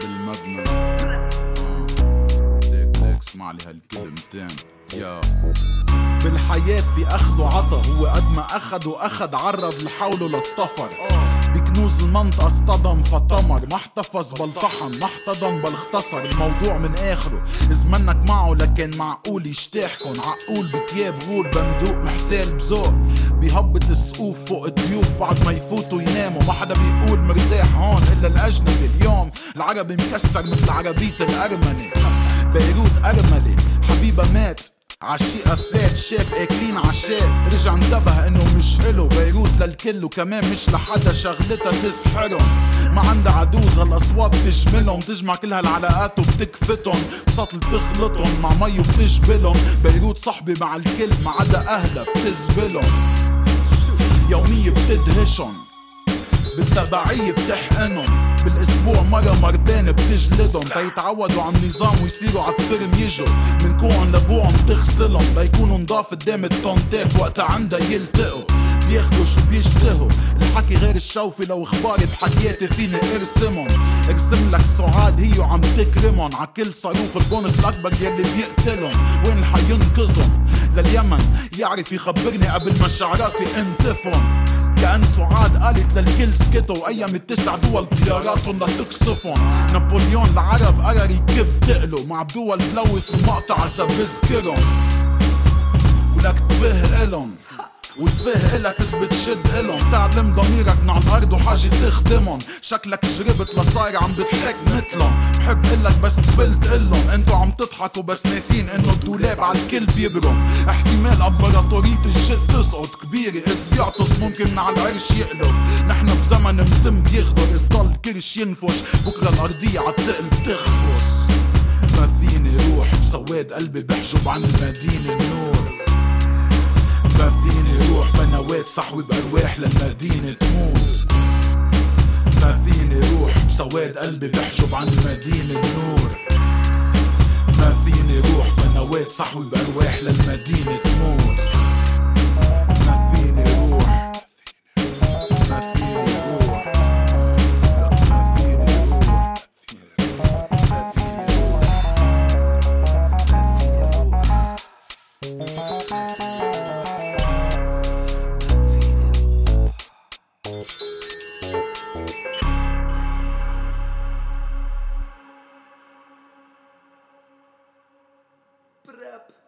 بالمبنى. آه. ليك ليك اسمع لي هالكلمتين. يا. بالحياة في أخذ وعطا هو قد ما أخذ وأخذ عرض لحوله للطفر. بكنوز المنطقة اصطدم فطمر. ما احتفظ بل طحن ما احتضن بل اختصر الموضوع من آخره. إذ منك معه لكن معقول يجتاحكن عقول بتياب غول بندوق محتال بذوق بيهبط السقوف فوق الضيوف بعد ما يفوتوا يناموا. ما حدا بيقول مرتاح إلا الأجنبي اليوم. العربي مكسر مثل عربية الأرمني بيروت أرملي حبيبة مات. عشيقة فات. شاف اكلين عشاء رجع انتبه إنه مش إله. بيروت للكل وكمان مش لحدا شغلتها تسحرهم ما عندها عدوز. هالاصوات تجملهم تجمع كل هالعلاقات وبتكفتهم. بسطل بتخلطهم. مع مي وبتجبلهم بيروت صحبة مع الكل. ما عدا أهلها بتزبلهم. يومية بتدهشهم. بالتبعية بتحقنهم بالأسبوع مرة مرتين بتجلدهم. تيتعودوا على النظام ويصيروا عالترم يجوا. من كوعن لبوعن تغسلهم. ليكونوا نضاف قدام التونتات وقتها عندها يلتقوا. بياخدوا شو بيشتهوا. الحكي غير الشوفي لو اخباري بحكياتي فيني أرسمهم. ارسم لك سعاد هي وعم تكرمهم. عكل صاروخ البونس الأكبر يلي بيقتلهم. وين حينقذهم لليمن يعرف يخبرني قبل ما شعراتي انتفهم. كأن سعاد قالت للكل سكتوا وأيام التسع دول طياراتهم لتقصفهم نابليون العرب قرر يكب تقلوا مع دول تلوث المقطع إذا بذكرهم ولك تفه إلهم. وتفه إلك إذ بتشد إلهم. تعلم ضميرك من على الأرض وحاجة تخدمهم. شكلك شربت لصاير عم بتحك متلهم بحب إلك بس تفلت إلهم. انتو عم تضحكوا بس ناسين إنه الدولاب على الكل بيبرم. احتمال أمبراطورية الجد تسقط. كبيرة إذ بيعطس ممكن على العرش يقلب. نحن بزمن مسم بيخضر إذ ضل كرش ينفش. بكرة الأرضية عالتقل بتخفص ما فيني روح بسواد قلبي بحجب عن المدينة النور ما فيني روح فنوات صحوي بأرواح للمدينة تموت. ما فيني روح بسواد قلبي بحجب عن المدينة النور. ما فيني روح فنوات صحوي بأرواح للمدينة تموت. it up.